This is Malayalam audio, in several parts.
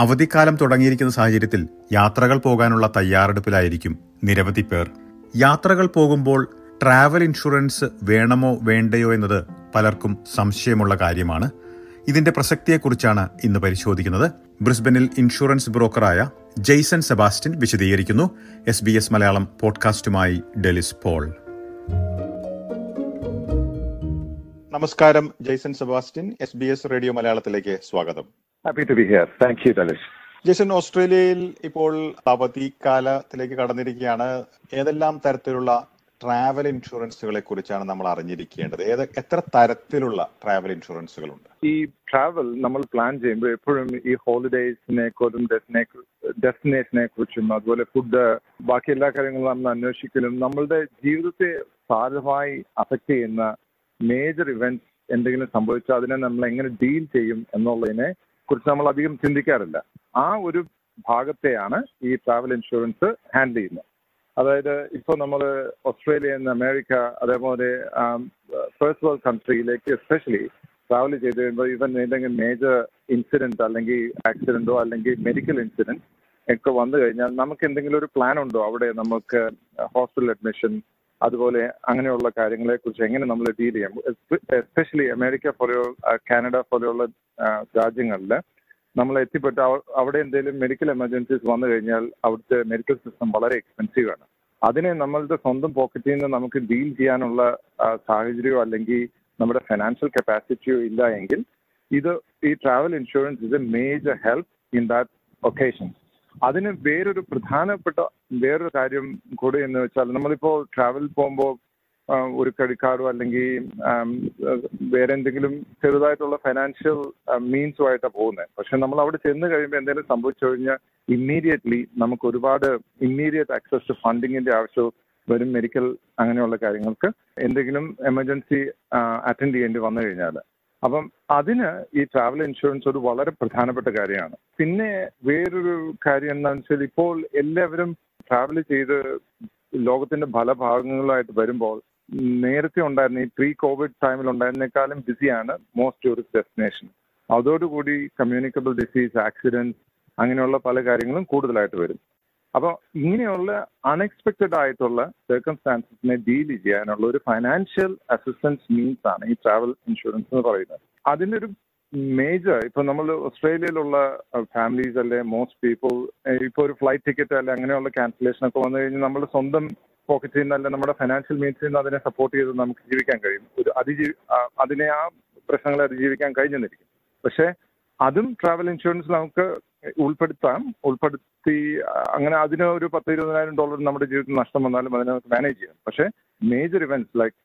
അവധിക്കാലം തുടങ്ങിയിരിക്കുന്ന സാഹചര്യത്തിൽ യാത്രകൾ പോകാനുള്ള തയ്യാറെടുപ്പിലായിരിക്കും നിരവധി പേർ. യാത്രകൾ പോകുമ്പോൾ ട്രാവൽ ഇൻഷുറൻസ് വേണമോ വേണ്ടയോ എന്നത് പലർക്കും സംശയമുള്ള കാര്യമാണ്. ഇതിന്റെ പ്രസക്തിയെക്കുറിച്ചാണ് ഇന്ന് പരിശോധിക്കുന്നത്. ബ്രിസ്ബനിൽ ഇൻഷുറൻസ് ബ്രോക്കറായ ജെയ്സൺ സെബാസ്റ്റ്യൻ വിശദീകരിക്കുന്നു. എസ് ബി എസ് മലയാളം പോഡ്കാസ്റ്റുമായി ഡെലിസ് പോൾ. നമസ്കാരം Jason Sebastian S B S radio മലയാളത്തിലേക്ക് സ്വാഗതം. Happy to be here thank you Dalish. Justin ഓസ്ട്രേലിയയിൽ ഇപ്പോൾ അവധിക്കാലത്തിലേക്ക് കടന്നിരിക്കുകയാണ്. ഏതെല്ലാം തരത്തിലുള്ള ട്രാവൽ ഇൻഷുറൻസുകളെ കുറിച്ചാണ് നമ്മൾ അറിഞ്ഞിരിക്കേണ്ടത്? ഏത് എത്ര തരത്തിലുള്ള ട്രാവൽ ഇൻഷുറൻസുകളുണ്ട് ഈ ട്രാവൽ നമ്മൾ പ്ലാൻ ചെയ്യുമ്പോൾ എപ്പോഴും ഈ ഹോളിഡേയ്സിനെ കുറിച്ചും ഡെസ്റ്റിനേഷനെ കുറിച്ചും അതുപോലെ ഫുഡ് ബാക്കി എല്ലാ കാര്യങ്ങളും നമ്മൾ അന്വേഷിക്കലും നമ്മളുടെ ജീവിതത്തെ സാരമായി അഫക്ട് ചെയ്യുന്ന മേജർ ഇവന്റ്സ് എന്തെങ്കിലും സംഭവിച്ചാൽ അതിനെ നമ്മൾ എങ്ങനെ ഡീൽ ചെയ്യും എന്നുള്ളതിനെ കുറിച്ച് നമ്മൾ അധികം ചിന്തിക്കാറില്ല. ആ ഒരു ഭാഗത്തെയാണ് ഈ ട്രാവൽ ഇൻഷുറൻസ് ഹാൻഡിൽ ചെയ്യുന്നത്. അതായത് ഇപ്പോൾ നമ്മൾ ഓസ്ട്രേലിയ അമേരിക്ക അതേപോലെ ഫസ്റ്റ് വേൾഡ് കൺട്രിയിലേക്ക് എസ്പെഷ്യലി ട്രാവൽ ചെയ്ത് കഴിയുമ്പോൾ ഇവൻ എന്തെങ്കിലും മേജർ ഇൻസിഡന്റ് അല്ലെങ്കിൽ ആക്സിഡന്റോ അല്ലെങ്കിൽ മെഡിക്കൽ ഇൻസിഡന്റ് ഒക്കെ വന്നു കഴിഞ്ഞാൽ നമുക്ക് എന്തെങ്കിലും ഒരു പ്ലാൻ ഉണ്ടോ? അവിടെ നമുക്ക് ഹോസ്പിറ്റൽ അഡ്മിഷൻ അതുപോലെ അങ്ങനെയുള്ള കാര്യങ്ങളെ കുറിച്ച് എങ്ങനെ നമ്മൾ ഡീൽ ചെയ്യാം? എസ്പെഷ്യലി അമേരിക്ക പോലെയുള്ള കാനഡ പോലെയുള്ള രാജ്യങ്ങളിൽ നമ്മൾ എത്തിപ്പെട്ട അവിടെ എന്തെങ്കിലും മെഡിക്കൽ എമർജൻസീസ് വന്നു കഴിഞ്ഞാൽ അവിടുത്തെ മെഡിക്കൽ സിസ്റ്റം വളരെ എക്സ്പെൻസീവ് ആണ്. അതിനെ നമ്മളുടെ സ്വന്തം പോക്കറ്റിൽ നിന്ന് നമുക്ക് ഡീൽ ചെയ്യാനുള്ള സാഹചര്യമോ അല്ലെങ്കിൽ നമ്മുടെ ഫിനാൻഷ്യൽ കപ്പാസിറ്റിയോ ഇല്ല എങ്കിൽ ഇത് ഈ travel insurance is a major help in that occasion അതിന് വേറൊരു പ്രധാനപ്പെട്ട വേറൊരു കാര്യം കൂടി എന്ന് വെച്ചാൽ നമ്മളിപ്പോൾ ട്രാവൽ പോകുമ്പോൾ ഒരു ക്രെഡിറ്റ് കാർഡോ അല്ലെങ്കിൽ വേറെ എന്തെങ്കിലും ചെറുതായിട്ടുള്ള ഫൈനാൻഷ്യൽ മീൻസുമായിട്ടാണ് പോകുന്നത് പക്ഷെ നമ്മൾ അവിടെ ചെന്ന് കഴിയുമ്പോൾ എന്തെങ്കിലും സംഭവിച്ചു കഴിഞ്ഞാൽ ഇമ്മീഡിയറ്റ്ലി നമുക്ക് ഒരുപാട് ഇമ്മീഡിയറ്റ് ആക്സസ് ടു ഫണ്ടിങ്ങിന്റെ ആവശ്യം വരും മെഡിക്കൽ അങ്ങനെയുള്ള കാര്യങ്ങൾക്ക്. എന്തെങ്കിലും എമർജൻസി അറ്റൻഡ് ചെയ്യേണ്ടി വന്നു കഴിഞ്ഞാൽ അപ്പം അതിന് ഈ ട്രാവൽ ഇൻഷുറൻസ് ഒരു വളരെ പ്രധാനപ്പെട്ട കാര്യമാണ്. പിന്നെ വേറൊരു കാര്യം എന്താണെന്ന് വെച്ചാൽ ഇപ്പോൾ എല്ലാവരും ട്രാവൽ ചെയ്ത് ലോകത്തിന്റെ പല ഭാഗങ്ങളിലായിട്ട് വരുമ്പോൾ നേരത്തെ ഉണ്ടായിരുന്ന ഈ പ്രീ കോവിഡ് ടൈമിൽ ഉണ്ടായിരുന്നേക്കാളും ബിസിയാണ് മോസ്റ്റ് ടൂറിസ്റ്റ് ഡെസ്റ്റിനേഷൻ അതോടുകൂടി കമ്മ്യൂണിക്കബിൾ ഡിസീസ് ആക്സിഡന്റ് അങ്ങനെയുള്ള പല കാര്യങ്ങളും കൂടുതലായിട്ട് വരും. അപ്പോൾ ഇങ്ങനെയുള്ള അൺഎക്സ്പെക്റ്റഡ് ആയിട്ടുള്ള സർക്കംസ്റ്റാൻസസിനെ ഡീൽ ചെയ്യാനുള്ള ഒരു ഫൈനാൻഷ്യൽ അസിസ്റ്റൻസ് മീൻസ് ആണ് ഈ ട്രാവൽ ഇൻഷുറൻസ് എന്ന് പറയുന്നത്. അതിനൊരു മേജർ ഇപ്പൊ നമ്മൾ ഓസ്ട്രേലിയയിലുള്ള ഫാമിലീസ് അല്ലെ മോസ്റ്റ് പീപ്പിൾ ഇപ്പൊ ഒരു ഫ്ലൈറ്റ് ടിക്കറ്റ് അല്ലെ അങ്ങനെയുള്ള ക്യാൻസലേഷൻ ഒക്കെ വന്നു കഴിഞ്ഞാൽ നമ്മൾ സ്വന്തം പോക്കറ്റിൽ നിന്ന് അല്ല നമ്മുടെ ഫൈനാൻഷ്യൽ മീൻസിൽ നിന്ന് അതിനെ സപ്പോർട്ട് ചെയ്ത് നമുക്ക് ജീവിക്കാൻ കഴിയും. ഒരു അതിജീവി അതിനെ ആ പ്രശ്നങ്ങളെ അതിജീവിക്കാൻ കഴിഞ്ഞെന്നിരിക്കും. പക്ഷേ അതും ട്രാവൽ ഇൻഷുറൻസ് നമുക്ക് ഉൾപ്പെടുത്താം. ഉൾപ്പെടുത്തി അങ്ങനെ അതിന് ഒരു പത്ത് ഇരുപതിനായിരം ഡോളർ നമ്മുടെ ജീവിതത്തിൽ നഷ്ടം വന്നാലും അതിനെ നമുക്ക് മാനേജ് ചെയ്യാം. പക്ഷേ മേജർ ഇവന്റ്സ് ലൈക്ക്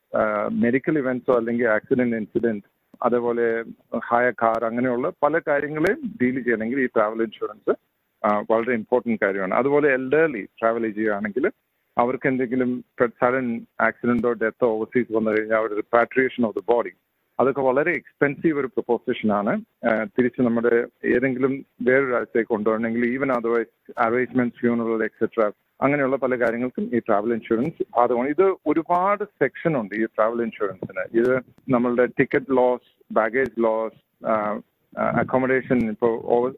മെഡിക്കൽ ഇവന്റ്സോ അല്ലെങ്കിൽ ആക്സിഡന്റ് ഇൻസിഡന്റ് അതേപോലെ ഹായ കാർ അങ്ങനെയുള്ള പല കാര്യങ്ങളെയും ഡീൽ ചെയ്യണമെങ്കിൽ ഈ ട്രാവൽ ഇൻഷുറൻസ് വളരെ ഇമ്പോർട്ടന്റ് കാര്യമാണ്. അതുപോലെ എൽഡർലി ട്രാവൽ ചെയ്യുകയാണെങ്കിൽ അവർക്ക് എന്തെങ്കിലും സഡൻ ആക്സിഡന്റോ ഡെത്തോ ഓവർസീസ് വന്നു കഴിഞ്ഞാൽ അവരുടെ റിപ്പാട്രിയേഷൻ ഓഫ് ദ ബോഡി അതൊക്കെ വളരെ എക്സ്പെൻസീവ് ഒരു പ്രൊപ്പോസിഷൻ ആണ്. തിരിച്ച് നമ്മുടെ ഏതെങ്കിലും വേറൊരു കൊണ്ടുവരണമെങ്കിൽ even otherwise arrangement funeral etcetera അങ്ങനെയുള്ള പല കാര്യങ്ങൾക്കും ഈ ട്രാവൽ ഇൻഷുറൻസ് ബാധകമാണ്. ഇത് ഒരുപാട് സെക്ഷൻ ഉണ്ട് ഈ ട്രാവൽ ഇൻഷുറൻസിന് ഇത് നമ്മളുടെ ticket loss baggage loss accommodation ഇപ്പോൾ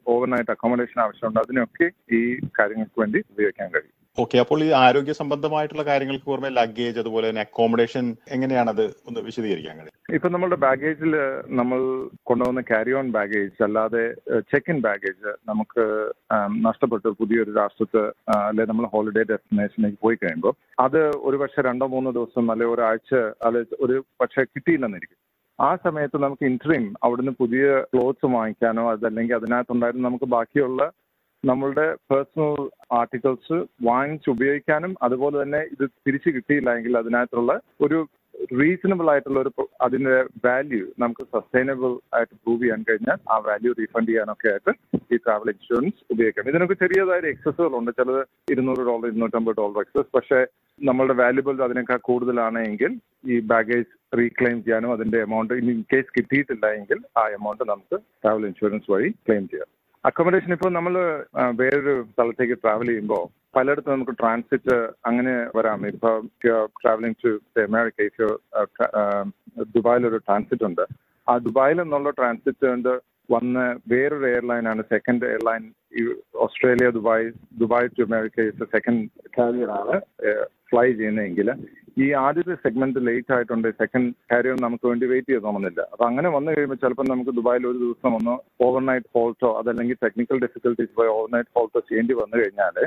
ഓവർനൈറ്റ് അക്കോമഡേഷൻ ആവശ്യമുണ്ട്. അതിനൊക്കെ ഈ കാര്യങ്ങൾക്ക് വേണ്ടി ഉപയോഗിക്കാൻ കഴിയും. ഓക്കെ അപ്പോൾ ഈ ആരോഗ്യ സംബന്ധമായിട്ടുള്ള കാര്യങ്ങൾക്ക് പുറമെ ലഗേജ് അതുപോലെ തന്നെ അക്കോമഡേഷൻ എങ്ങനെയാണത് ഒന്ന് വിശദീകരിക്കാൻ കഴിയും? ഇപ്പൊ നമ്മളുടെ ബാഗേജിൽ നമ്മൾ കൊണ്ടുവന്ന ക്യാരി ഓൺ ബാഗേജ് അല്ലാതെ ചെക്ക് ഇൻ ബാഗേജ് നമുക്ക് നഷ്ടപ്പെട്ടു പുതിയൊരു രാഷ്ട്രത്ത് അല്ലെ നമ്മൾ ഹോളിഡേ ഡെസ്റ്റിനേഷനിലേക്ക് പോയി കഴിയുമ്പോൾ അത് ഒരു പക്ഷെ രണ്ടോ മൂന്നോ ദിവസം അല്ലെ ഒരാഴ്ച അല്ലെ ഒരു പക്ഷെ കിട്ടിയില്ലെന്നിരിക്കും. ആ സമയത്ത് നമുക്ക് ഇൻട്രീം അവിടുന്ന് പുതിയ ക്ലോത്ത്സ് വാങ്ങിക്കാനോ അതല്ലെങ്കിൽ അതിനകത്തുണ്ടായിരുന്ന നമുക്ക് ബാക്കിയുള്ള നമ്മളുടെ പേഴ്സണൽ ആർട്ടിക്കിൾസ് വാങ്ങിച്ച് ഉപയോഗിക്കാനും അതുപോലെ തന്നെ ഇത് തിരിച്ചു കിട്ടിയില്ല എങ്കിൽ അതിനകത്തുള്ള ഒരു റീസണബിൾ ആയിട്ടുള്ള ഒരു അതിന്റെ വാല്യൂ നമുക്ക് സസ്റ്റൈനബിൾ ആയിട്ട് പ്രൂവ് ചെയ്യാൻ കഴിഞ്ഞാൽ ആ വാല്യൂ റീഫണ്ട് ചെയ്യാനൊക്കെ ആയിട്ട് ഈ ട്രാവൽ ഇൻഷുറൻസ് ഉപയോഗിക്കാം. ഇതിനൊക്കെ ചെറിയതായ എക്സസുകളുണ്ട് ചിലത് ഇരുന്നൂറ് ഡോളർ ഇരുന്നൂറ്റമ്പത് ഡോളർ എക്സസ് പക്ഷേ നമ്മളുടെ വാല്യുബിൾ അതിനേക്കാൾ കൂടുതലാണെങ്കിൽ ഈ ബാഗേജ് റീക്ലെയിം ചെയ്യാനും അതിന്റെ എമൗണ്ട് ഇൻ കേസ് കിട്ടിയിട്ടില്ല എങ്കിൽ ആ എമൗണ്ട് നമുക്ക് ട്രാവൽ ഇൻഷുറൻസ് വഴി ക്ലെയിം ചെയ്യാം. അക്കോമഡേഷൻ ഇപ്പോൾ നമ്മൾ വേറൊരു സ്ഥലത്തേക്ക് ട്രാവൽ ചെയ്യുമ്പോൾ പലയിടത്തും നമുക്ക് ട്രാൻസിറ്റ് അങ്ങനെ വരാം. ഇപ്പൊ ട്രാവലിംഗ് ടു അമേരിക്ക ഇഫ് ദുബായിലൊരു ട്രാൻസിറ്റ് ഉണ്ട്. ആ ദുബായിൽ നിന്നുള്ള ട്രാൻസിറ്റ് കൊണ്ട് വന്ന് വേറൊരു എയർലൈനാണ് second airline Australia Dubai Dubai to America is second carrier ആണ് ഫ്ലൈ ചെയ്യുന്നതെങ്കിൽ. ഈ ആദ്യത്തെ സെഗ്മെന്റ് ലേറ്റ് ആയിട്ടുണ്ട് സെക്കൻഡ് കാരിയർ നമുക്ക് വേണ്ടി വെയിറ്റ് ചെയ്തോണമെന്നില്ല അപ്പൊ അങ്ങനെ വന്നു കഴിയുമ്പോൾ ചിലപ്പോൾ നമുക്ക് ദുബായിൽ ഒരു ദിവസം ഒന്ന് ഓവർനൈറ്റ് ഫോൾട്ടോ അതല്ലെങ്കിൽ ടെക്നിക്കൽ ഡിഫിക്കൽട്ടീസ് പോയി ഓവർനൈറ്റ് ഫോൾട്ടോ ചെയ്യേണ്ടി വന്നു കഴിഞ്ഞാൽ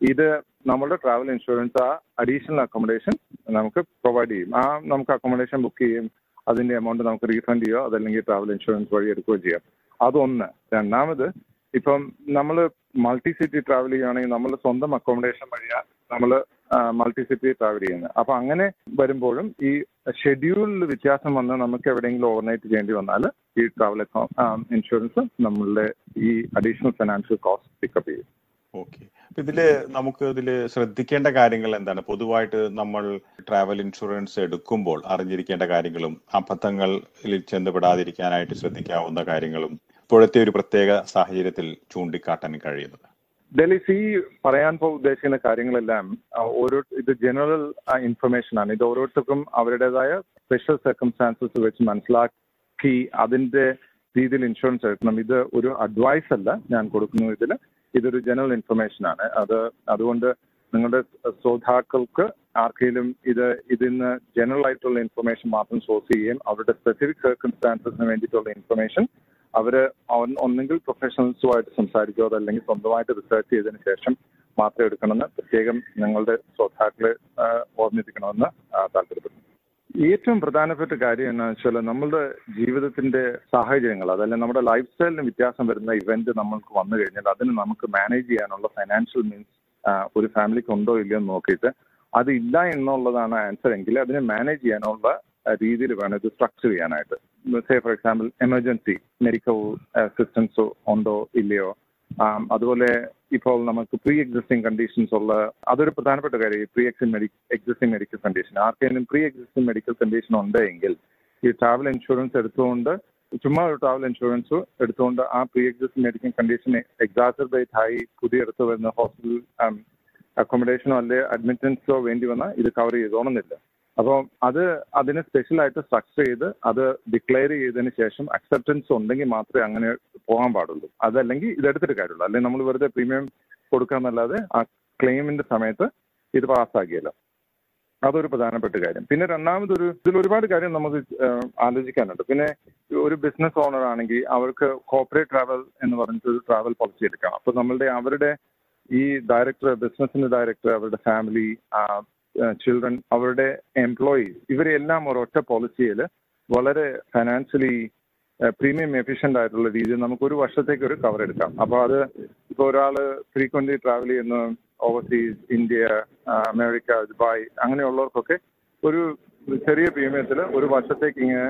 ഇത് നമ്മുടെ ട്രാവൽ ഇൻഷുറൻസ് ആ അഡീഷണൽ അക്കോമഡേഷൻ നമുക്ക് പ്രൊവൈഡ് ചെയ്യും. ആ നമുക്ക് അക്കോമഡേഷൻ ബുക്ക് ചെയ്യും അതിന്റെ എമൗണ്ട് നമുക്ക് റീഫണ്ട് ചെയ്യുകയോ അതല്ലെങ്കിൽ ട്രാവൽ ഇൻഷുറൻസ് വഴി എടുക്കുകയോ ചെയ്യാം. അതൊന്ന്. രണ്ടാമത് ഇപ്പം നമ്മൾ മൾട്ടി സിറ്റി ട്രാവൽ ചെയ്യുകയാണെങ്കിൽ നമ്മൾ സ്വന്തം അക്കോമഡേഷൻ വഴിയാണ് നമ്മൾ മൾട്ടി സിറ്റി ട്രാവൽ ചെയ്യുന്നത് അപ്പൊ അങ്ങനെ വരുമ്പോഴും ഈ ഷെഡ്യൂളിൽ വ്യത്യാസം വന്ന് നമുക്ക് എവിടെയെങ്കിലും ഓവർനൈറ്റ് ചെയ്യേണ്ടി വന്നാൽ ഈ ട്രാവൽ ഇൻഷുറൻസ് നമ്മളുടെ ഈ അഡീഷണൽ ഫിനാൻഷ്യൽ കോസ്റ്റ് പിക്കപ്പ് ചെയ്യും. ഓക്കെ ഇതിൽ നമുക്ക് ഇതിൽ ശ്രദ്ധിക്കേണ്ട കാര്യങ്ങൾ എന്താണ്? പൊതുവായിട്ട് നമ്മൾ ട്രാവൽ ഇൻഷുറൻസ് എടുക്കുമ്പോൾ അറിഞ്ഞിരിക്കേണ്ട കാര്യങ്ങളും അബദ്ധങ്ങളിൽ ചെന്നുപെടാതിരിക്കാനായിട്ട് ശ്രദ്ധിക്കാവുന്ന കാര്യങ്ങളും ഇപ്പോഴത്തെ ഒരു പ്രത്യേക സാഹചര്യത്തിൽ ചൂണ്ടിക്കാട്ടാൻ കഴിയുന്നത്? ഡൽഹിസ് ഈ പറയാൻ ഉദ്ദേശിക്കുന്ന കാര്യങ്ങളെല്ലാം ഓരോ ഇത് ജനറൽ ഇൻഫർമേഷൻ ആണ്. ഇത് ഓരോരുത്തർക്കും അവരുടേതായ സ്പെഷ്യൽ സർക്കംസ്റ്റാൻസസ് വെച്ച് മനസ്സിലാക്കി അതിന്റെ രീതിയിൽ ഇൻഷുറൻസ് എടുക്കണം. ഇത് ഒരു അഡ്വൈസ് അല്ല ഞാൻ കൊടുക്കുന്നു ഇതിൽ ഇതൊരു ജനറൽ ഇൻഫർമേഷൻ ആണ്. അത് അതുകൊണ്ട് നിങ്ങളുടെ ശ്രോതാക്കൾക്ക് ആർക്കെങ്കിലും ഇത് ഇതിന്ന് ജനറൽ ആയിട്ടുള്ള ഇൻഫർമേഷൻ മാത്രം സോഴ്സ് ചെയ്യുകയും അവരുടെ സ്പെസിഫിക് സർക്കംസ്റ്റാൻസസിന് വേണ്ടിയിട്ടുള്ള ഇൻഫർമേഷൻ അവർ ഒന്നെങ്കിൽ പ്രൊഫഷണൽസുമായിട്ട് സംസാരിക്കുക അതല്ലെങ്കിൽ സ്വന്തമായിട്ട് റിസർച്ച് ചെയ്തതിന് ശേഷം മാത്രം എടുക്കണമെന്ന് പ്രത്യേകം ഞങ്ങളുടെ ശ്രോതാക്കളെ ഓർമ്മിപ്പിക്കണമെന്ന് താല്പര്യപ്പെടുന്നു. ഏറ്റവും പ്രധാനപ്പെട്ട കാര്യം എന്താണെന്ന് വെച്ചാൽ നമ്മളുടെ ജീവിതത്തിന്റെ സാഹചര്യങ്ങൾ അതല്ല നമ്മുടെ ലൈഫ് സ്റ്റൈലിന് വ്യത്യാസം വരുന്ന ഇവന്റ് നമ്മൾക്ക് വന്നു കഴിഞ്ഞാൽ അതിന് നമുക്ക് മാനേജ് ചെയ്യാനുള്ള ഫൈനാൻഷ്യൽ മീൻസ് ഒരു ഫാമിലിക്ക് ഉണ്ടോ ഇല്ലയോ എന്ന് നോക്കിയിട്ട് അതില്ല എന്നുള്ളതാണ് ആൻസർ എങ്കിൽ അതിനെ മാനേജ് ചെയ്യാനുള്ള രീതിയിൽ വേണം ഇത് സ്ട്രക്ചർ ചെയ്യാനായിട്ട്. Say for example emergency medical അസിസ്റ്റൻസോ ഉണ്ടോ ഇല്ലയോ? അതുപോലെ ഇപ്പോൾ നമുക്ക് പ്രീ എക്സിസ്റ്റിംഗ് കണ്ടീഷൻസ് ഉള്ള അതൊരു പ്രധാനപ്പെട്ട കാര്യം പ്രീ എക്സിംഗ് എക്സിസ്റ്റിംഗ് മെഡിക്കൽ കണ്ടീഷൻ ആർക്കെങ്കിലും പ്രീ എക്സിസ്റ്റിംഗ് മെഡിക്കൽ കണ്ടീഷൻ ഉണ്ടെങ്കിൽ ഈ ട്രാവൽ ഇൻഷുറൻസ് എടുത്തുകൊണ്ട് ചുമ്മാ ഒരു ട്രാവൽ ഇൻഷുറൻസ് എടുത്തുകൊണ്ട് ആ pre existing medical condition exacerbate ആയി പുതിയ എടുത്തു വരുന്ന ഹോസ്പിറ്റൽ അക്കോമഡേഷനോ അല്ലെ അഡ്മിറ്റൻസോ വേണ്ടി വന്നാൽ ഇത് കവർ ചെയ്തോണമെന്നില്ല അപ്പോൾ അത് അതിന് സ്പെഷ്യലായിട്ട് സ്ട്രക്ചർ ചെയ്ത് അത് ഡിക്ലെയർ ചെയ്തതിന് ശേഷം അക്സെപ്റ്റൻസ് ഉണ്ടെങ്കിൽ മാത്രമേ അങ്ങനെ പോകാൻ പാടുള്ളൂ. അതല്ലെങ്കിൽ ഇതെടുത്തിട്ട് കാര്യമുള്ളൂ. അല്ലെങ്കിൽ നമ്മൾ വെറുതെ പ്രീമിയം കൊടുക്കാന്നല്ലാതെ ആ ക്ലെയിമിന്റെ സമയത്ത് ഇത് പാസ്സാക്കിയല്ലോ അതൊരു പ്രധാനപ്പെട്ട കാര്യം. പിന്നെ രണ്ടാമതൊരു ഇതിൽ ഒരുപാട് കാര്യം നമുക്ക് ആലോചിക്കാനുണ്ട്. പിന്നെ ഒരു ബിസിനസ് ഓണർ ആണെങ്കിൽ അവർക്ക് കോർപ്പറേറ്റ് ട്രാവൽ എന്ന് പറഞ്ഞിട്ട് ഒരു ട്രാവൽ പോളിസി എടുക്കാം. അപ്പൊ നമ്മളുടെ അവരുടെ ഈ ഡയറക്ടർ ബിസിനസിന്റെ ഡയറക്ടർ അവരുടെ ഫാമിലി ചിൽഡ്രൻ അവരുടെ എംപ്ലോയീസ് ഇവരെല്ലാം ഒരൊറ്റ പോളിസിയിൽ വളരെ ഫൈനാൻഷ്യലി പ്രീമിയം എഫിഷ്യന്റ് ആയിട്ടുള്ള രീതിയിൽ നമുക്ക് ഒരു വർഷത്തേക്ക് ഒരു കവർ എടുക്കാം. അപ്പോൾ അത് ഇപ്പോൾ ഒരാൾ ഫ്രീക്വന്റ് ട്രാവൽ ചെയ്യുന്ന ഓവർസീസ് ഇന്ത്യ അമേരിക്ക ദുബായ് അങ്ങനെയുള്ളവർക്കൊക്കെ ഒരു ചെറിയ പ്രീമിയത്തിൽ ഒരു വർഷത്തേക്ക് ഇങ്ങനെ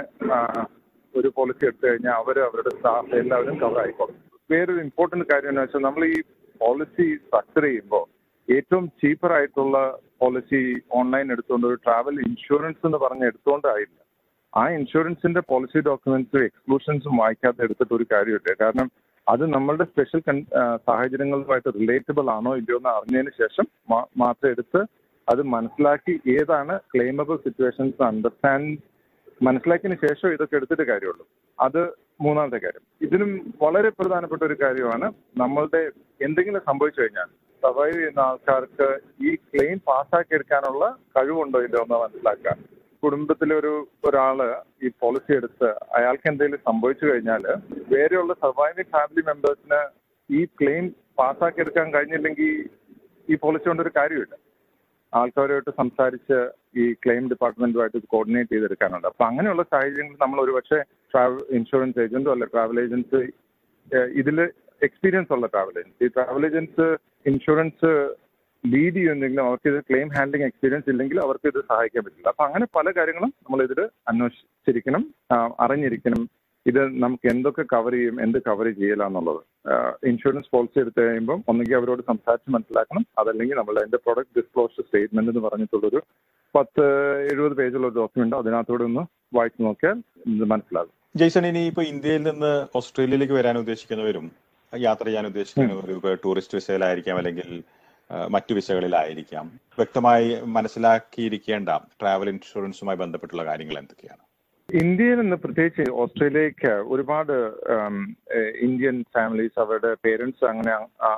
ഒരു പോളിസി എടുത്തു കഴിഞ്ഞാൽ അവർ അവരുടെ സ്റ്റാഫ് എല്ലാവരും കവർ ആയിക്കോളും. വേറൊരു ഇമ്പോർട്ടന്റ് കാര്യം എന്ന് വെച്ചാൽ നമ്മൾ ഈ പോളിസി സ്ട്രക്ചർ ചെയ്യുമ്പോൾ ഏറ്റവും ചീപ്പർ ആയിട്ടുള്ള പോളിസി ഓൺലൈൻ എടുത്തുകൊണ്ട് ഒരു ട്രാവൽ ഇൻഷുറൻസ് എന്ന് പറഞ്ഞ് എടുത്തുകൊണ്ടായില്ല ആ ഇൻഷുറൻസിന്റെ പോളിസി ഡോക്യുമെന്റ്സും എക്സ്ക്ലൂഷൻസും വായിക്കാതെ എടുത്തിട്ട് ഒരു കാര്യമില്ല കാരണം അത് നമ്മളുടെ സ്പെഷ്യൽ സാഹചര്യങ്ങളുമായിട്ട് റിലേറ്റബിൾ ആണോ ഇല്ലയോ എന്ന് അറിഞ്ഞതിന് ശേഷം മാത്രം എടുത്ത് അത് മനസ്സിലാക്കി ഏതാണ് ക്ലെയിമബിൾ സിറ്റുവേഷൻസ് അണ്ടർസ്റ്റാൻഡ് മനസ്സിലാക്കിയതിന് ശേഷം ഇതൊക്കെ എടുത്തിട്ട് കാര്യമുള്ളൂ. അത് മൂന്നാമത്തെ കാര്യം. ഇതിനും വളരെ പ്രധാനപ്പെട്ട ഒരു കാര്യമാണ് നമ്മളുടെ എന്തെങ്കിലും സംഭവിച്ചു കഴിഞ്ഞാൽ സർവൈവ് ചെയ്യുന്ന ആൾക്കാർക്ക് ഈ ക്ലെയിം പാസ്സാക്കി എടുക്കാനുള്ള കഴിവുണ്ടോ ഇല്ല എന്ന് മനസ്സിലാക്കുക കുടുംബത്തിലൊരു ഒരാൾ ഈ പോളിസി എടുത്ത് അയാൾക്ക് എന്തെങ്കിലും സംഭവിച്ചു കഴിഞ്ഞാൽ വേറെയുള്ള സർവൈവിംഗ് ഫാമിലി മെമ്പേഴ്സിന് ഈ ക്ലെയിം പാസ്സാക്കി എടുക്കാൻ കഴിഞ്ഞില്ലെങ്കിൽ ഈ പോളിസി കൊണ്ടൊരു കാര്യമില്ല ആൾക്കാരുമായിട്ട് സംസാരിച്ച് ഈ ക്ലെയിം ഡിപ്പാർട്ട്മെന്റുമായിട്ട് കോർഡിനേറ്റ് ചെയ്തെടുക്കാനുണ്ട്. അപ്പൊ അങ്ങനെയുള്ള സാഹചര്യങ്ങൾ നമ്മൾ ഒരുപക്ഷെ ട്രാവൽ ഇൻഷുറൻസ് ഏജന്റോ അല്ല ട്രാവൽ ഏജൻസി ഇതിൽ എക്സ്പീരിയൻസ് ഉള്ള travel agency travel agents insurance lead ചെയ്യുന്നെങ്കിലും അവർക്ക് ഇത് ക്ലെയിം ഹാൻഡ്ലിംഗ് എക്സ്പീരിയൻസ് ഇല്ലെങ്കിൽ അവർക്ക് ഇത് സഹായിക്കാൻ പറ്റില്ല. അപ്പൊ അങ്ങനെ പല കാര്യങ്ങളും നമ്മൾ ഇതിൽ അന്വേഷിച്ചിരിക്കണം അറിഞ്ഞിരിക്കണം. ഇത് നമുക്ക് എന്തൊക്കെ കവർ ചെയ്യും എന്ത് കവർ ചെയ്യില്ല എന്നുള്ളത്. ഇൻഷുറൻസ് പോളിസി എടുത്തു കഴിയുമ്പോൾ ഒന്നുകിൽ അവരോട് സംസാരിച്ച് മനസ്സിലാക്കണം. അതല്ലെങ്കിൽ നമ്മൾ അതിന്റെ പ്രൊഡക്റ്റ് ഡിസ്ക്ലോഷർ സ്റ്റേറ്റ്മെന്റ് എന്ന് പറഞ്ഞിട്ടുള്ളൊരു പത്ത് എഴുപത് പേജുള്ള ഒരു ഡോക്യുമെന്റ് അതിനകത്തോടെ ഒന്ന് വായിച്ചു നോക്കിയാൽ മനസ്സിലാകും. ജയ്സൺ ഇനി ഇപ്പൊ ഇന്ത്യയിൽ നിന്ന് ഓസ്ട്രേലിയയിലേക്ക് വരാൻ ഉദ്ദേശിക്കുന്നവരും യാത്ര ചെയ്യാൻ ഉദ്ദേശിക്കുന്ന ഒരു ടൂറിസ്റ്റ് വിസയിലായിരിക്കാം അല്ലെങ്കിൽ മറ്റു വിസകളിലായിരിക്കാം. വ്യക്തമായി മനസ്സിലാക്കിയിരിക്കേണ്ട ട്രാവൽ ഇൻഷുറൻസുമായി ബന്ധപ്പെട്ടുള്ള കാര്യങ്ങൾ എന്തൊക്കെയാണ്? ഇന്ത്യയിൽ നിന്ന് പ്രത്യേകിച്ച് ഓസ്ട്രേലിയക്ക് ഒരുപാട് ഇന്ത്യൻ ഫാമിലീസ് അവരുടെ പേരൻസ് അങ്ങനെ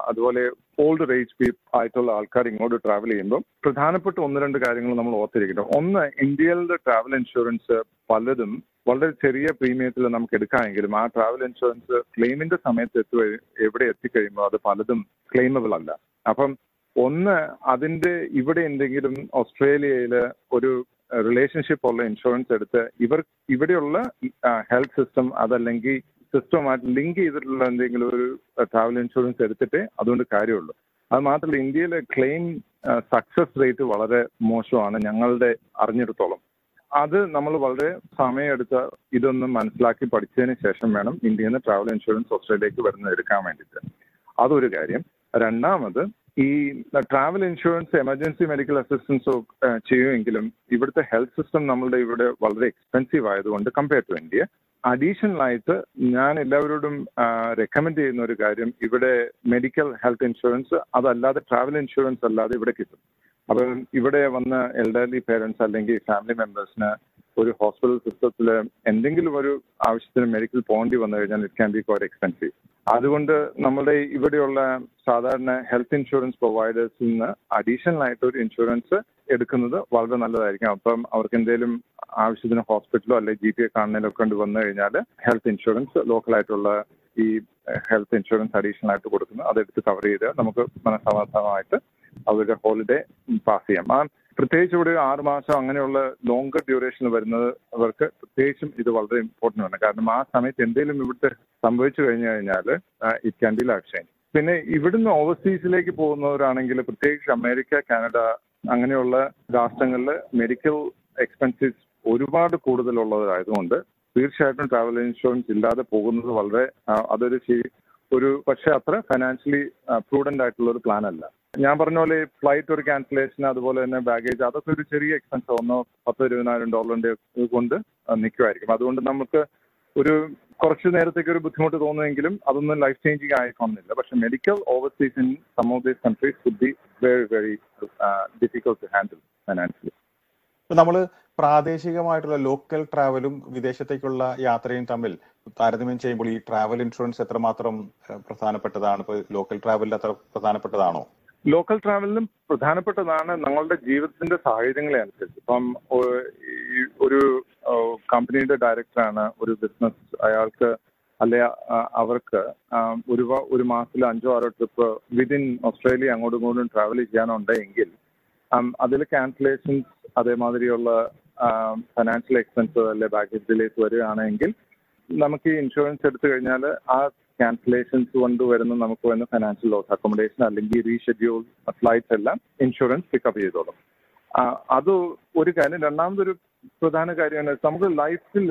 അതുപോലെ ഓൾഡ് ഏജ് ആയിട്ടുള്ള ആൾക്കാർ ഇങ്ങോട്ട് ട്രാവൽ ചെയ്യുമ്പോൾ പ്രധാനപ്പെട്ട ഒന്ന് രണ്ട് കാര്യങ്ങൾ നമ്മൾ ഓർത്തിരിക്കണം. ഒന്ന് ഇന്ത്യയിലെ ട്രാവൽ ഇൻഷുറൻസ് പലതും വളരെ ചെറിയ പ്രീമിയത്തിൽ നമുക്ക് എടുക്കാമെങ്കിലും ആ ട്രാവൽ ഇൻഷുറൻസ് ക്ലെയിമിന്റെ സമയത്ത് എത്തുക എവിടെ എത്തിക്കഴിയുമ്പോൾ അത് പലതും ക്ലെയിമബിൾ അല്ല. അപ്പം ഒന്ന് അതിന്റെ ഇവിടെ എന്തെങ്കിലും ഓസ്ട്രേലിയയിൽ ഒരു റിലേഷൻഷിപ്പ് ഉള്ള ഇൻഷുറൻസ് എടുത്ത് ഇവർ ഇവിടെയുള്ള ഹെൽത്ത് സിസ്റ്റം അതല്ലെങ്കിൽ സിസ്റ്റവുമായിട്ട് ലിങ്ക് ചെയ്തിട്ടുള്ള എന്തെങ്കിലും ഒരു ട്രാവൽ ഇൻഷുറൻസ് എടുത്തിട്ടേ അതുകൊണ്ട് കാര്യമുള്ളൂ. അത് മാത്രമല്ല ഇന്ത്യയിലെ ക്ലെയിം സക്സസ് റേറ്റ് വളരെ മോശമാണ് ഞങ്ങളുടെ അറിഞ്ഞിടത്തോളം. അത് നമ്മൾ വളരെ സമയമെടുത്ത് ഇതൊന്ന് മനസ്സിലാക്കി പഠിച്ചതിന് ശേഷം വേണം ഇന്ത്യയിൽ നിന്ന് ട്രാവൽ ഇൻഷുറൻസ് ഓസ്ട്രേലിയക്ക് വരുന്നത് എടുക്കാൻ വേണ്ടിയിട്ട്. അതൊരു കാര്യം. രണ്ടാമത് ഈ travel insurance emergency medical assistance ചെയ്യുമെങ്കിലും ഇവിടുത്തെ ഹെൽത്ത് സിസ്റ്റം നമ്മളുടെ ഇവിടെ വളരെ എക്സ്പെൻസീവ് ആയതുകൊണ്ട് കമ്പയർ ടു ഇന്ത്യ അഡീഷണൽ ആയിട്ട് ഞാൻ എല്ലാവരോടും റെക്കമെൻഡ് ചെയ്യുന്ന ഒരു കാര്യം ഇവിടെ മെഡിക്കൽ ഹെൽത്ത് ഇൻഷുറൻസ് അതല്ലാതെ ട്രാവൽ ഇൻഷുറൻസ് അല്ലാതെ ഇവിടെ കിട്ടും. അപ്പം ഇവിടെ വന്ന എൽഡർലി പേരൻസ് അല്ലെങ്കിൽ ഫാമിലി മെമ്പേഴ്സിന് ഒരു ഹോസ്പിറ്റൽ സിസ്റ്റത്തിൽ എന്തെങ്കിലും ഒരു ആവശ്യത്തിന് മെഡിക്കൽ പോകേണ്ടി വന്നു കഴിഞ്ഞാൽ it can be core expensive അതുകൊണ്ട് നമ്മുടെ ഇവിടെയുള്ള സാധാരണ ഹെൽത്ത് ഇൻഷുറൻസ് പ്രൊവൈഡേഴ്സിൽ നിന്ന് അഡീഷണൽ ആയിട്ട് ഒരു ഇൻഷുറൻസ് എടുക്കുന്നത് വളരെ നല്ലതായിരിക്കും. അപ്പം അവർക്ക് എന്തെങ്കിലും ആവശ്യത്തിന് ഹോസ്പിറ്റലോ അല്ലെങ്കിൽ ജി പി എ കാണുന്നതിലൊക്കെ കൊണ്ട് വന്നു കഴിഞ്ഞാൽ ഹെൽത്ത് ഇൻഷുറൻസ് ലോക്കൽ ആയിട്ടുള്ള ഈ ഹെൽത്ത് ഇൻഷുറൻസ് അഡീഷണൽ ആയിട്ട് കൊടുക്കുന്നു. അതെടുത്ത് കവർ ചെയ്ത് നമുക്ക് മനസ്സമാധാനമായിട്ട് അവരുടെ ഹോളിഡേ പാസ് ചെയ്യാം. പ്രത്യേകിച്ച് ഇവിടെ ആറ് മാസം അങ്ങനെയുള്ള ലോങ്കർ ഡ്യൂറേഷൻ വരുന്നത് അവർക്ക് പ്രത്യേകിച്ചും ഇത് വളരെ ഇമ്പോർട്ടന്റ് ആണ്. കാരണം ആ സമയത്ത് എന്തെങ്കിലും ഇവിടുത്തെ സംഭവിച്ചു കഴിഞ്ഞു കഴിഞ്ഞാൽ ഇറ്റ് ക്യാൻ ബി ലാക്ഷൻ പിന്നെ ഇവിടുന്ന് ഓവർസീസിലേക്ക് പോകുന്നവരാണെങ്കിൽ പ്രത്യേകിച്ച് അമേരിക്ക കാനഡ അങ്ങനെയുള്ള രാഷ്ട്രങ്ങളിൽ മെഡിക്കൽ എക്സ്പെൻസസ് ഒരുപാട് കൂടുതലുള്ളതായതുകൊണ്ട് തീർച്ചയായിട്ടും ട്രാവൽ ഇൻഷുറൻസ് ഇല്ലാതെ പോകുന്നത് വളരെ അതൊരു ഒരു പക്ഷെ അത്ര ഫൈനാൻഷ്യലി പ്രൂഡന്റ് ആയിട്ടുള്ള ഒരു പ്ലാൻ അല്ല. ഞാൻ പറഞ്ഞ പോലെ ഫ്ലൈറ്റ് ഒരു ക്യാൻസലേഷൻ അതുപോലെ തന്നെ ബാഗേജ് അതൊക്കെ ഒരു ചെറിയ എക്സ്പെൻസ് ഒന്നോ പത്തോ ഇരുപതിനായിരം ഡോളറിന്റെ കൊണ്ട് നിൽക്കുമായിരിക്കും അതുകൊണ്ട് നമുക്ക് ഒരു കുറച്ച് നേരത്തേക്ക് ഒരു ബുദ്ധിമുട്ട് തോന്നുമെങ്കിലും അതൊന്നും ലൈഫ് ചേഞ്ചിങ് ആയിക്കൊന്നില്ല പക്ഷെ medical overseas in some of these countries would be very very difficult to handle financially നമ്മൾ പ്രാദേശികമായിട്ടുള്ള ലോക്കൽ ട്രാവലും വിദേശത്തേക്കുള്ള യാത്രയും തമ്മിൽ താരതമ്യം ചെയ്യുമ്പോൾ ഈ ട്രാവൽ ഇൻഷുറൻസ് എത്രമാത്രം പ്രധാനപ്പെട്ടതാണ്? ഇപ്പൊ ലോക്കൽ ട്രാവലിൽ അത്ര പ്രധാനപ്പെട്ടതാണോ? ലോക്കൽ ട്രാവലിനും പ്രധാനപ്പെട്ടതാണ് ഞങ്ങളുടെ ജീവിതത്തിന്റെ സാഹചര്യങ്ങളെ അനുസരിച്ച്. ഇപ്പം ഒരു കമ്പനിയുടെ ഡയറക്ടറാണ് ഒരു ബിസിനസ് അയാൾക്ക് അല്ലെ അവർക്ക് ഒരു ഒരു മാസത്തിൽ അഞ്ചോ ആറോ ട്രിപ്പ് വിതിൻ ഓസ്ട്രേലിയ അങ്ങോട്ടും ഇങ്ങോട്ടും ട്രാവൽ ചെയ്യാനുണ്ടെങ്കിൽ അതിൽ ക്യാൻസലേഷൻസ് അതേമാതിരിയുള്ള ഫിനാൻഷ്യൽ എക്സ്പെൻസ് അല്ലെ ബാഗേജ് ഡിലേസ് വരികയാണെങ്കിൽ നമുക്ക് ഈ ഇൻഷുറൻസ് എടുത്തു കഴിഞ്ഞാൽ ആ ക്യാൻസലേഷൻസ് കൊണ്ട് വരുന്ന നമുക്ക് വരുന്ന ഫിനാൻഷ്യൽ ലോസ് അക്കോമഡേഷൻ അല്ലെങ്കിൽ റീഷെഡ്യൂൾ ഫ്ലൈറ്റ്സ് എല്ലാം ഇൻഷുറൻസ് പിക്കപ്പ് ചെയ്തോളും. അത് ഒരു കാര്യം. രണ്ടാമതൊരു പ്രധാന കാര്യമാണ് നമുക്ക് ലൈഫിൽ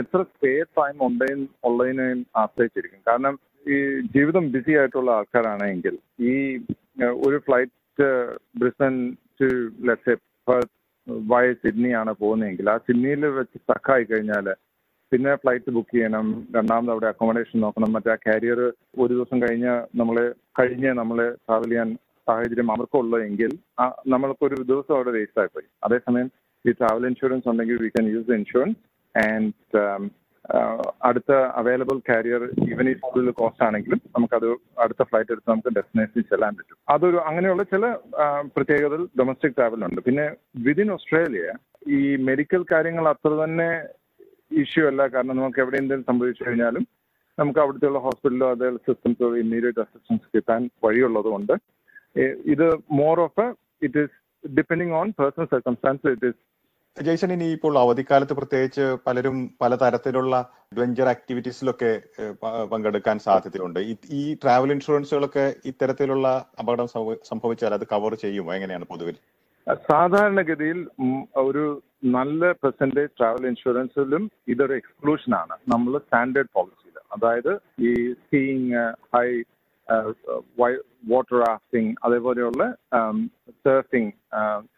എത്ര സ്പേ ടൈം ഉണ്ടെന്ന് ഉള്ളതിനെയും ആശ്രയിച്ചിരിക്കും. കാരണം ഈ ജീവിതം ബിസി ആയിട്ടുള്ള ആൾക്കാരാണെങ്കിൽ ഈ ഒരു flight Brisbane to let's via Sydney ആണ് പോകുന്നതെങ്കിൽ ആ സിഡ്നിയിൽ വെച്ച് സ്റ്റക്കായി കഴിഞ്ഞാൽ പിന്നെ ഫ്ലൈറ്റ് ബുക്ക് ചെയ്യണം രണ്ടാമത് അവിടെ അക്കോമഡേഷൻ നോക്കണം മറ്റേ ആ കാരിയർ ഒരു ദിവസം കഴിഞ്ഞ് നമ്മൾ കഴിഞ്ഞ് നമ്മൾ ട്രാവൽ ചെയ്യാൻ സാഹചര്യം അവർക്കുള്ളൂ എങ്കിൽ നമ്മൾക്കൊരു ദിവസം അവിടെ വേസ്റ്റ് ആയിപ്പോയി അതേസമയം ഈ ട്രാവൽ ഇൻഷുറൻസ് ഉണ്ടെങ്കിൽ we can use the insurance and അടുത്ത അവൈലബിൾ കാരിയർ ഈവൻ ഈ കൂടുതൽ കോസ്റ്റ് ആണെങ്കിലും നമുക്കത് അടുത്ത ഫ്ലൈറ്റ് എടുത്ത് നമുക്ക് ഡെസ്റ്റിനേഷനിൽ ചെല്ലാൻ പറ്റും. അതൊരു അങ്ങനെയുള്ള ചില പ്രത്യേകതൽ ഡൊമസ്റ്റിക് ട്രാവലുണ്ട് പിന്നെ വിതിൻ ഓസ്ട്രേലിയ ഈ മെഡിക്കൽ കാര്യങ്ങൾ അത്ര തന്നെ ഇഷ്യൂ അല്ല. കാരണം നമുക്ക് എവിടെ എന്തെങ്കിലും സംഭവിച്ചു കഴിഞ്ഞാലും നമുക്ക് അവിടുത്തെ ഹോസ്പിറ്റലോ അതേ സിസ്റ്റംസോ ഇമ്മീഡിയറ്റ് അസിസ്റ്റൻസ് കിട്ടാൻ വഴിയുള്ളത് കൊണ്ട് ഇത് more of it is depending on personal circumstance it is Jason ഇനി ഇപ്പോൾ അവധിക്കാലത്ത് പ്രത്യേകിച്ച് പലരും പലതരത്തിലുള്ള അഡ്വഞ്ചർ ആക്ടിവിറ്റീസിലൊക്കെ പങ്കെടുക്കാൻ സാധ്യതയുണ്ട്. ഈ ട്രാവൽ ഇൻഷുറൻസുകളൊക്കെ ഇത്തരത്തിലുള്ള അപകടം സംഭവിച്ചാൽ അത് കവർ ചെയ്യുമോ? എങ്ങനെയാണ് പൊതുവിൽ? സാധാരണഗതിയിൽ ഒരു നല്ല പെർസെന്റേജ് ട്രാവൽ ഇൻഷുറൻസിലും ഇതൊരു എക്സ്ക്ലൂഷൻ ആണ്. നമ്മൾ സ്റ്റാൻഡേർഡ് പോളിസിയിൽ അതായത് ഈ സ്കീയിങ് ഹൈ വാട്ടർ റാഫ്റ്റിംഗ് അതേപോലെയുള്ള സർഫിംഗ്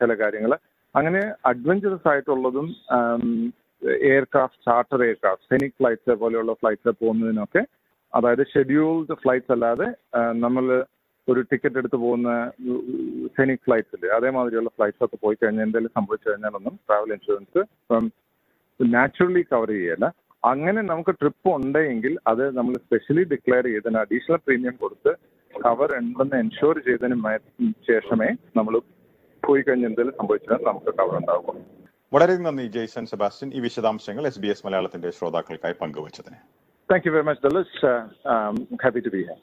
ചില കാര്യങ്ങൾ അങ്ങനെ അഡ്വഞ്ചറസ് ആയിട്ടുള്ളതും aircraft charter aircraft scenic flights പോലെയുള്ള ഫ്ലൈറ്റ്സ് പോകുന്നതിനൊക്കെ അതായത് ഷെഡ്യൂൾഡ് ഫ്ലൈറ്റ്സ് അല്ലാതെ നമ്മൾ ഒരു ടിക്കറ്റ് എടുത്ത് പോകുന്ന സെനിക് ഫ്ലൈറ്റ്സിൽ അതേമാതിരിയുള്ള ഫ്ലൈറ്റ്സ് ഒക്കെ പോയി കഴിഞ്ഞാൽ എന്തെങ്കിലും സംഭവിച്ചു കഴിഞ്ഞാലൊന്നും ട്രാവൽ ഇൻഷുറൻസ് ഇപ്പം നാച്ചുറലി കവർ ചെയ്യല്ല അങ്ങനെ നമുക്ക് ട്രിപ്പ് ഉണ്ടെങ്കിൽ അത് നമ്മൾ സ്പെഷ്യലി ഡിക്ലെയർ ചെയ്തതിന് അഡീഷണൽ പ്രീമിയം കൊടുത്ത് കവർ ഉണ്ടെന്ന് എൻഷുർ ചെയ്തതിന് ശേഷമേ നമ്മൾ പോയി കഴിഞ്ഞാൽ എന്തെങ്കിലും സംഭവിച്ചാൽ നമുക്ക് കവർ ഉണ്ടാകും വളരെ നന്ദി ജെയ്സൺ സെബാസ്റ്റ്യൻ. ഈ വിശദാംശങ്ങൾ എസ് ബി എസ് മലയാളത്തിന്റെ ശ്രോതാക്കൾക്കായി പങ്കുവച്ചതിന്. Thank you very much Delys happy to be here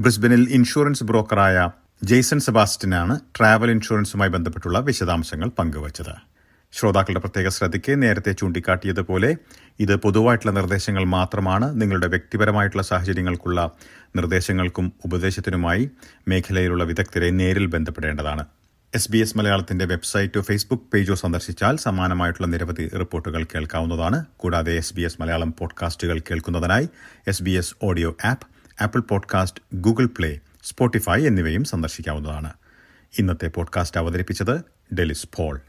ബ്രിസ്ബനിൽ insurance ബ്രോക്കറായ ജെയ്സൺ സെബാസ്റ്റ്യനാണ് ട്രാവൽ ഇൻഷുറൻസുമായി ബന്ധപ്പെട്ടുള്ള വിശദാംശങ്ങൾ പങ്കുവച്ചത്. ശ്രോതാക്കളുടെ പ്രത്യേക ശ്രദ്ധയ്ക്ക് നേരത്തെ ചൂണ്ടിക്കാട്ടിയതുപോലെ ഇത് പൊതുവായിട്ടുള്ള നിർദ്ദേശങ്ങൾ മാത്രമാണ് നിങ്ങളുടെ വ്യക്തിപരമായിട്ടുള്ള സാഹചര്യങ്ങൾക്കുള്ള നിർദ്ദേശങ്ങൾക്കും ഉപദേശത്തിനുമായി മേഖലയിലുള്ള വിദഗ്ധരെ നേരിൽ ബന്ധപ്പെടേണ്ടതാണ്. എസ് ബി എസ് മലയാളത്തിന്റെ വെബ്സൈറ്റോ ഫേസ്ബുക്ക് പേജോ സന്ദർശിച്ചാൽ സമാനമായിട്ടുള്ള നിരവധി റിപ്പോർട്ടുകൾ കേൾക്കാവുന്നതാണ്. കൂടാതെ എസ് ബി എസ് മലയാളം പോഡ്കാസ്റ്റുകൾ കേൾക്കുന്നതിനായി S B S audio app Apple podcast Google Play Spotify എന്നിവയും സന്ദർശിക്കാവുന്നതാണ്. ഇന്നത്തെ പോഡ്കാസ്റ്റ് അവതരിപ്പിച്ചത് ഡെലിസ് പോൾ.